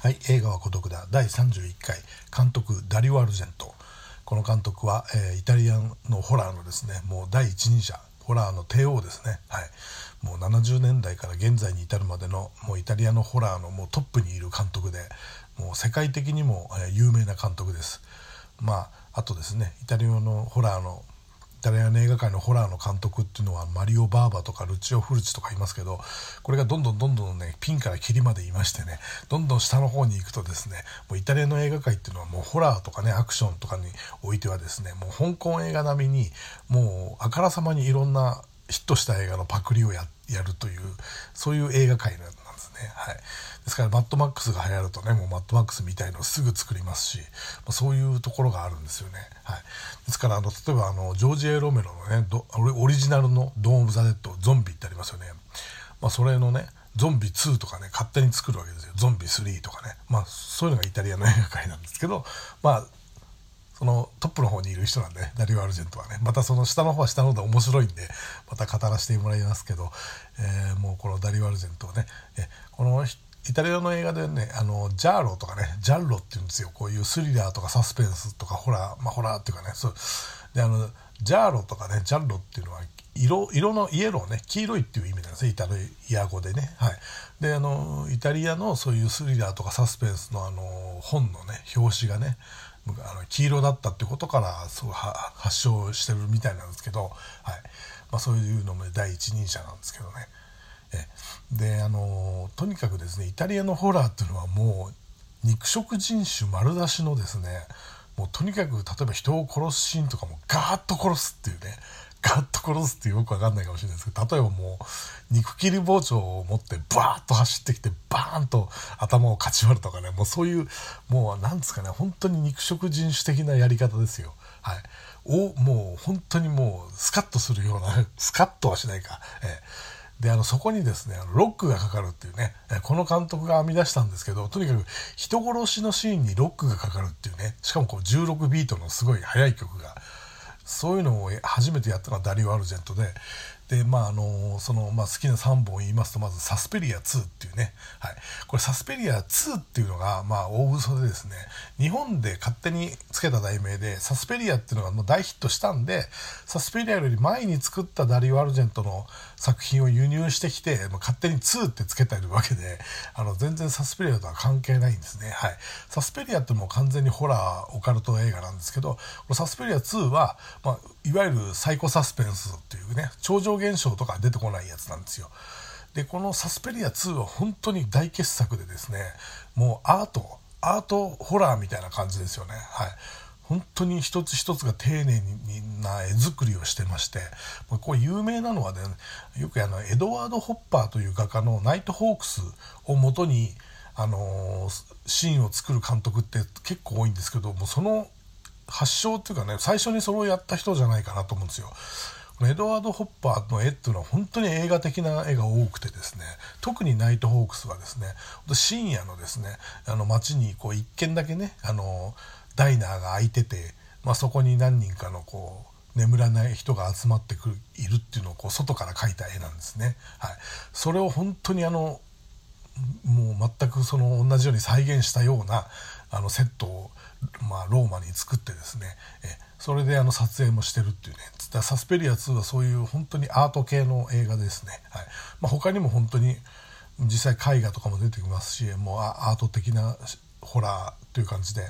はい、映画は孤独だ。第31回。監督ダリオ・アルジェント。この監督は、えー、イタリアのホラーのですねもう第一人者。ホラーの帝王ですね、はい、もう70年代から現在に至るまでのもうイタリアのホラーのもうトップにいる監督でもう世界的にも、えー、有名な監督です。まああとですねイタリアのホラーのイタリアの映画界のホラーの監督っていうのはマリオ・バーバとかルチオ・フルチとかいますけどこれがどんどんどんどんねピンからキリまでいましてねどんどん下の方に行くとですねもうイタリアの映画界っていうのはもうホラーとかねアクションとかにおいてはですねもう香港映画並みにもうあからさまにいろんなヒットした映画のパクリをやるというそういう映画界なんですね。はいですからマッドマックスが流行るとねもうマッドマックスみたいのをすぐ作りますし、ま、そういうところがあるんですよね。はい、ですからあの例えばあのジョージ・エロメロのねオリジナルの「ドーン・オブ・ザ・デッド」ゾンビってありますよね。まあ、それのねゾンビ2とかね勝手に作るわけですよゾンビ3とかねまあそういうのがイタリアの映画界なんですけどまあそのトップの方にいる人なんで、ダリオ・アルジェントはね。またその下の方は下の方で面白いんでまた語らせてもらいますけど、えー、もうこのダリオ・アルジェントはねえこのイタリアの映画でねあのジャーロとかねジャンロっていうんですよ。こういうスリラーとかサスペンスとかホラーまあホラーっていうかねそう。であのジャーロとかねジャンロっていうのは色色のイエローね黄色いっていう意味なんですねイタリア語でね。はい。であのイタリアのそういうスリラーとかサスペンスのあの本のね表紙がねあの黄色だったってことからそう発祥してるみたいなんですけど、はい。まあ、そういうのも第一人者なんですけどね。え。であのとにかくですねイタリアのホラーっていうのはもう肉食人種丸出しのですねもうとにかく例えば人を殺すシーンとかもガーッと殺すっていうねガッと殺すってよく分かんないかもしれないですけど例えばもう肉切り包丁を持ってバーッと走ってきてバーンと頭をかち割るとかねもうそういうもうなんですかね本当に肉食人種的なやり方ですよ。はい、おもう本当にもうスカッとするような スカッとはしないか。えーであのそこにですねロックがかかるっていうねこの監督が編み出したんですけどとにかく人殺しのシーンにロックがかかるっていうねしかもこう16ビートのすごい速い曲がそういうのを初めてやったのはダリオ・アルジェントででまああのその、まあ、好きな3本言いますとまず「サスペリア2」っていうね、はい、これサスペリア2っていうのが、まあ、大嘘でですね日本で勝手につけた題名でサスペリアっていうのがもう大ヒットしたんでサスペリアより前に作ったダリオ・アルジェントの作品を輸入してきて、まあ、勝手に2ってつけてるわけであの全然サスペリアとは関係ないんですね、はい、サスペリアってもう完全にホラーオカルト映画なんですけどこのサスペリア2は、まあ、いわゆるサイコサスペンスっていうね超常現象とか出てこないやつなんですよ。でこのサスペリア2は本当に大傑作でですねもうアートアートホラーみたいな感じですよね。はい。本当に一つ一つが丁寧な絵作りをしてましてこれ有名なのはねよくあのエドワード・ホッパーという画家の「ナイトホークス」をもとにあのシーンを作る監督って結構多いんですけどもその発祥っていうかね最初にそれをやった人じゃないかなと思うんですよ。エドワード・ホッパーの絵っていうのは本当に映画的な絵が多くてですね特にナイトホークスはですね深夜のですねあの街にこう一軒だけねあのダイナーが開いてて、まあ、そこに何人かのこう眠らない人が集まってくるいるっていうのをこう外から描いた絵なんですね。はい、それを本当にあの全くその同じように再現したようなあのセットを、まあ、ローマに作ってですねえそれであの撮影もしてるっていうねサスペリア2はそういう本当にアート系の映画ですね、はい。まあ、他にも本当に実際絵画とかも出てきますしもうアート的なホラーという感じで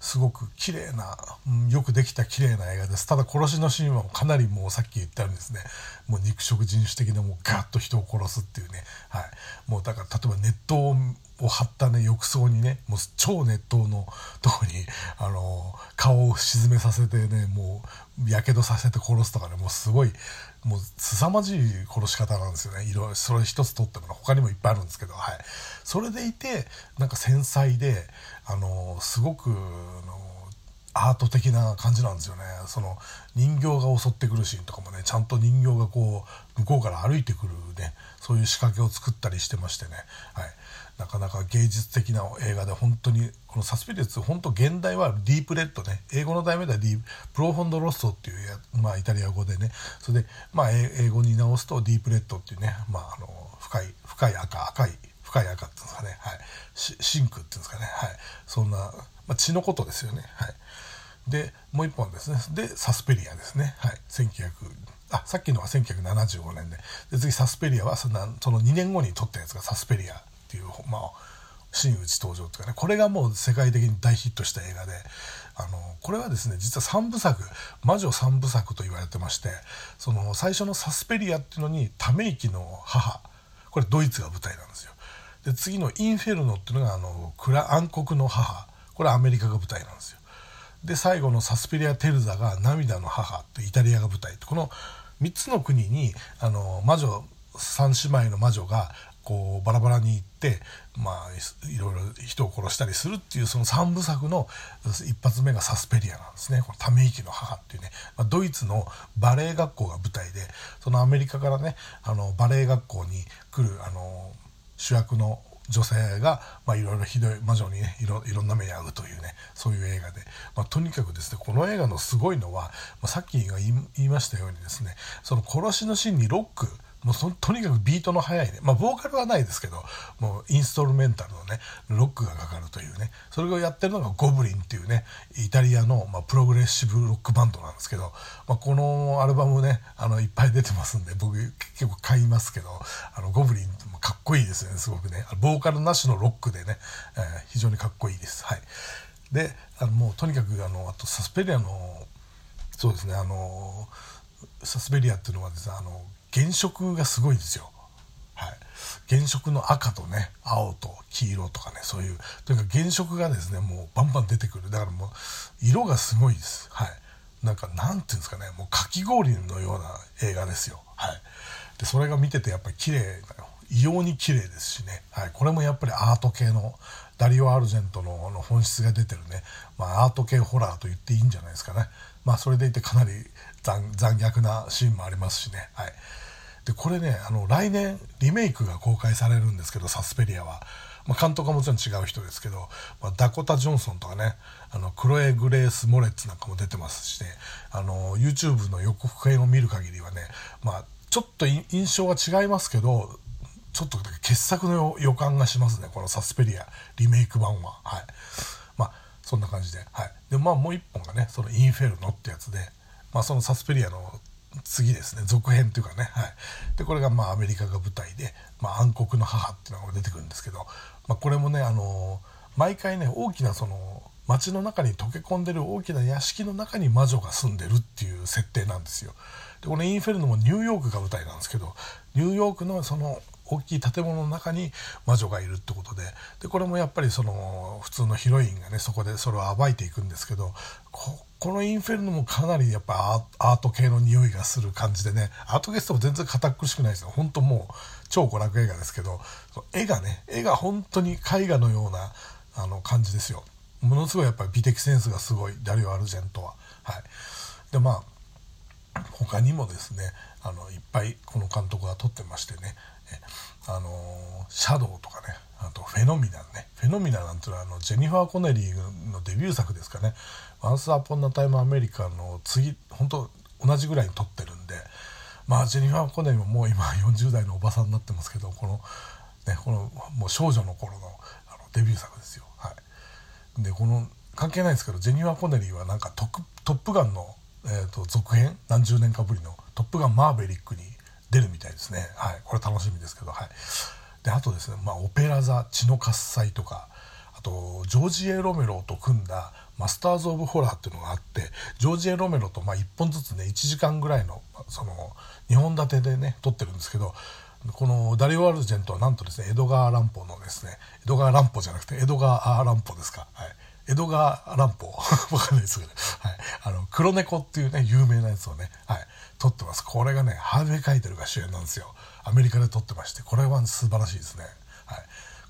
すごく綺麗な、うん、よくできた綺麗な映画です。ただ殺しのシーンはかなりもうさっき言ったようにですねもう肉食人種的なもうガッと人を殺すっていうね、はい、もうだから例えば熱湯を張ったね浴槽にねもう超熱湯のとこにあの顔を沈めさせてねもうやけどさせて殺すとかねもうすごいもう凄まじい殺し方なんですよね。いろいろそれ一つとっても他にもいっぱいあるんですけど、はい、それでいてなんか繊細であのすごくアート的な感じなんですよね。その人形が襲ってくるシーンとかもねちゃんと人形がこう向こうから歩いてくるねそういう仕掛けを作ったりしてましてね、はい、なかなか芸術的な映画で本当にこのサスペリッツ本当現代はディープレッドね。英語の題名ではディープロフォンドロストっていうや、まあ、イタリア語でね。それで、まあ、英語に直すとディープレッドっていうね、まあ、あの深い深い赤赤い深い赤っていうんですかね、はい、シンクっていうんですかね、はい、そんな、まあ、血のことですよね。はい、でもう一本ですね。でサスペリアですね、はい、1900あさっきのは1975年で。で次サスペリアはそのその2年後に撮ったやつがサスペリアっていう、まあ、真打ち登場というかね。これがもう世界的に大ヒットした映画で。あのこれはですね実は3部作魔女3部作と言われてましてその最初のサスペリアっていうのにため息の母。これドイツが舞台なんですよ。で次のインフェルノっていうのがあの暗黒の母。これはアメリカが舞台なんですよ。で最後のサスペリア・テルザが涙の母ってイタリアが舞台この3つの国にあの魔女3姉妹の魔女がこうバラバラに行ってまあいろいろ人を殺したりするっていうその3部作の一発目がサスペリアなんですね。このため息の母っていうね、まあ、ドイツのバレエ学校が舞台でそのアメリカからねあのバレエ学校に来るあの主役の女性が、まあ、いろいろひどい魔女にねいろいろんな目に遭うというねそういう映画で、まあ、とにかくですねこの映画のすごいのは、まあ、さっきが言いましたようにですねその殺しのシーンにロックもうとにかくビートの速いね。まあボーカルはないですけどもうインストルメンタルのねロックがかかるというね。それをやってるのがゴブリンっていうねイタリアの、まあ、プログレッシブロックバンドなんですけど、まあ、このアルバムねあのいっぱい出てますんで僕結構買いますけどあのゴブリンもかっこいいですねすごくね。ボーカルなしのロックでね、えー、非常にかっこいいです。はい、であのもうとにかくあのあとサスペリアのそうですねあのサスペリアっていうのはですねあの原色がすごいんですよ。はい、原色の赤とね青と黄色とかねそういうというか原色がですねもうバンバン出てくるだからもう色がすごいです。はい、なんかなんていうんですかねもうかき氷のような映画ですよ。はい、でそれが見ててやっぱり綺麗だよ。異様に綺麗ですしね、はい、これもやっぱりアート系のダリオ・アルジェントの本質が出てるね、まあ、アート系ホラーと言っていいんじゃないですかね。まあ、それでいてかなり残虐なシーンもありますしね。はい、でこれねあの来年リメイクが公開されるんですけどサスペリアは、まあ、監督はもちろん違う人ですけど、まあ、ダコタ・ジョンソンとかねあのクロエ・グレース・モレッツなんかも出てますしね。あの YouTube の予告編を見る限りはね、まあ、ちょっと印象は違いますけどちょっと傑作の予感がしますねこのサスペリアリメイク版は。はい。まあそんな感じで。はい。でまあもう一本がねそのインフェルノってやつでまあそのサスペリアの次ですね続編というかね、はい、でこれがまあアメリカが舞台で、まあ、暗黒の母っていうのが出てくるんですけど、まあ、これもねあの毎回ね大きなその街の中に溶け込んでる大きな屋敷の中に魔女が住んでるっていう設定なんですよ。でこのインフェルノもニューヨークが舞台なんですけどニューヨークのその大きい建物の中に魔女がいるってことででこれもやっぱりその普通のヒロインがねそこでそれを暴いていくんですけどこのインフェルノもかなりやっぱアート系の匂いがする感じでねアートゲストも全然堅苦しくないですよ。本当もう超娯楽映画ですけど絵がね絵が本当に絵画のようなあの感じですよ。ものすごいやっぱり美的センスがすごいダリオ・アルジェントは。はい。でまあ他にもですねあのいっぱいこの監督が撮ってましてねあのシャドウとかねあとフェノミナンね。フェノミナンなんていうのはあのジェニファー・コネリーのデビュー作ですかね「ワンス・アポン・ナ・タイム・アメリカ」の次本当同じぐらいに撮ってるんでまあジェニファー・コネリーももう今40代のおばさんになってますけどこの,、ね、このもう少女の頃のあのデビュー作ですよ。はい、でこの関係ないですけどジェニファー・コネリーはなんかトップガンの、えーと続編何十年かぶりの「トップガンマーヴェリック」に出るみたいですね。はい、これ楽しみですけど、はい。で、あとですね、まあ、オペラ座血の喝采とか、あと、ジョージ・エロメロと組んだマスターズ・オブ・ホラーっていうのがあって、ジョージ・エロメロとまあ1本ずつね、1時間ぐらいの、その、2本立てでね、撮ってるんですけど、このダリオ・アルジェントはなんとですね、江戸川乱歩のですね、江戸川乱歩じゃなくて江戸川乱歩ですか。はい。江戸川乱歩 わかんないですけど、はい。黒猫っていうね、有名なやつをね、はい。撮ってますこれがねハーベイ・カイテルが主演なんですよアメリカで撮ってましてこれは素晴らしいですねはい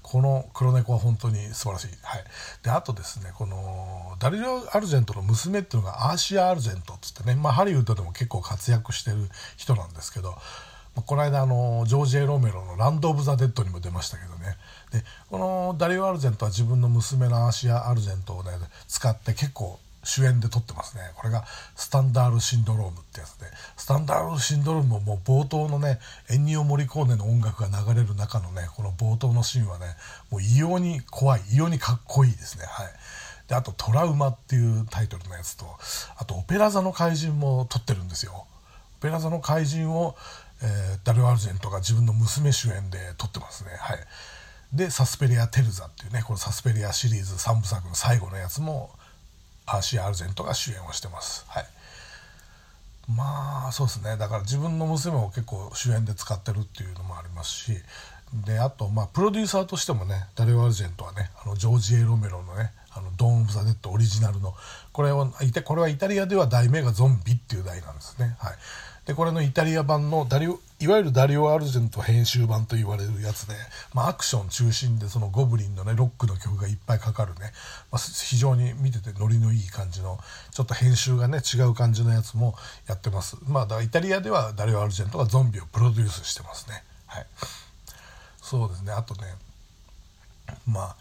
この黒猫は本当に素晴らしい。はい。で、あとですね、この、ダリオ・アルジェントの娘っていうのがアーシア・アルジェントっつってね、まあハリウッドでも結構活躍してる人なんですけど、この間あの、ジョージ・ A・ロメロのランド・オブ・ザ・デッドにも出ましたけどね。で、このダリオ・アルジェントは自分の娘のアーシア・アルジェントをね、使って結構主演で撮ってますね。これがスタンダールシンドロームってやつで。スタンダールシンドロームももう冒頭のねエンニオ・モリコーネの音楽が流れる中のねこの冒頭のシーンはねもう異様に怖い異様にかっこいいですね。はい。であと「トラウマ」っていうタイトルのやつとあと「オペラ座の怪人」も撮ってるんですよ。オペラ座の怪人を、えー、ダル・アルジェントが自分の娘主演で撮ってますね。はい。でサスペリア・テルザっていうねこのサスペリアシリーズ3部作の最後のやつもアーシー・アルゼントが主演をしてます。はいまあそうですねだから自分の娘を結構主演で使ってるっていうのもありますしであとまあプロデューサーとしてもねダリオ・アルジェントはねあのジョージ・エロメロのね「あのドーン・オブ・ザ・デッド」オリジナルのこれをこれはイタリアでは題名が「ゾンビ」っていう題なんですね。はいでこれのイタリア版のダリオいわゆるダリオ・アルジェント編集版と言われるやつで、まあ、アクション中心でそのゴブリンのねロックの曲がいっぱいかかるね、まあ、非常に見ててノリのいい感じのちょっと編集がね違う感じのやつもやってます。まあだイタリアではダリオ・アルジェントがゾンビをプロデュースしてますね。はい。そうですね。あとねまあ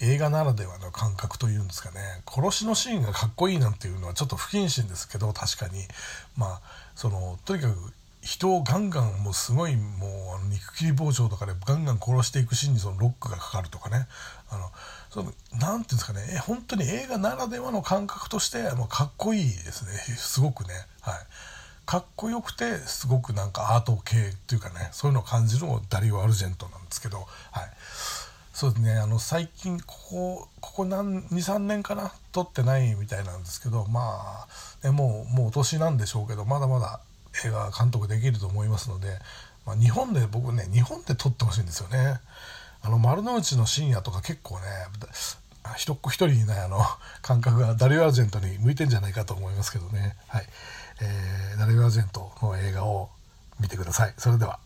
映画ならではの感覚というんですかね。殺しのシーンがかっこいいなんていうのはちょっと不謹慎ですけど確かに。まあそのとにかく人をガンガンもうすごいもうあの肉切り包丁とかでガンガン殺していくシーンにそのロックがかかるとかね。あのそのなんていうんですかね。え本当に映画ならではの感覚としてもうかっこいいですね。すごくね。はい。かっこよくてすごくなんかアート系っていうかね。そういうのを感じるのもダリオ・アルジェントなんですけど。はい。そうですねあの最近ここここ23年かな？撮ってないみたいなんですけどまあ、ね、もうもうお年なんでしょうけどまだまだ映画監督できると思いますので、まあ、日本で僕ね日本で撮ってほしいんですよね。あの丸の内の深夜とか結構ね一っ子一人いないあの感覚がダリオ・アルジェントに向いてんじゃないかと思いますけどね。はい。えー、ダリオ・アルジェントの映画を見てください。それでは。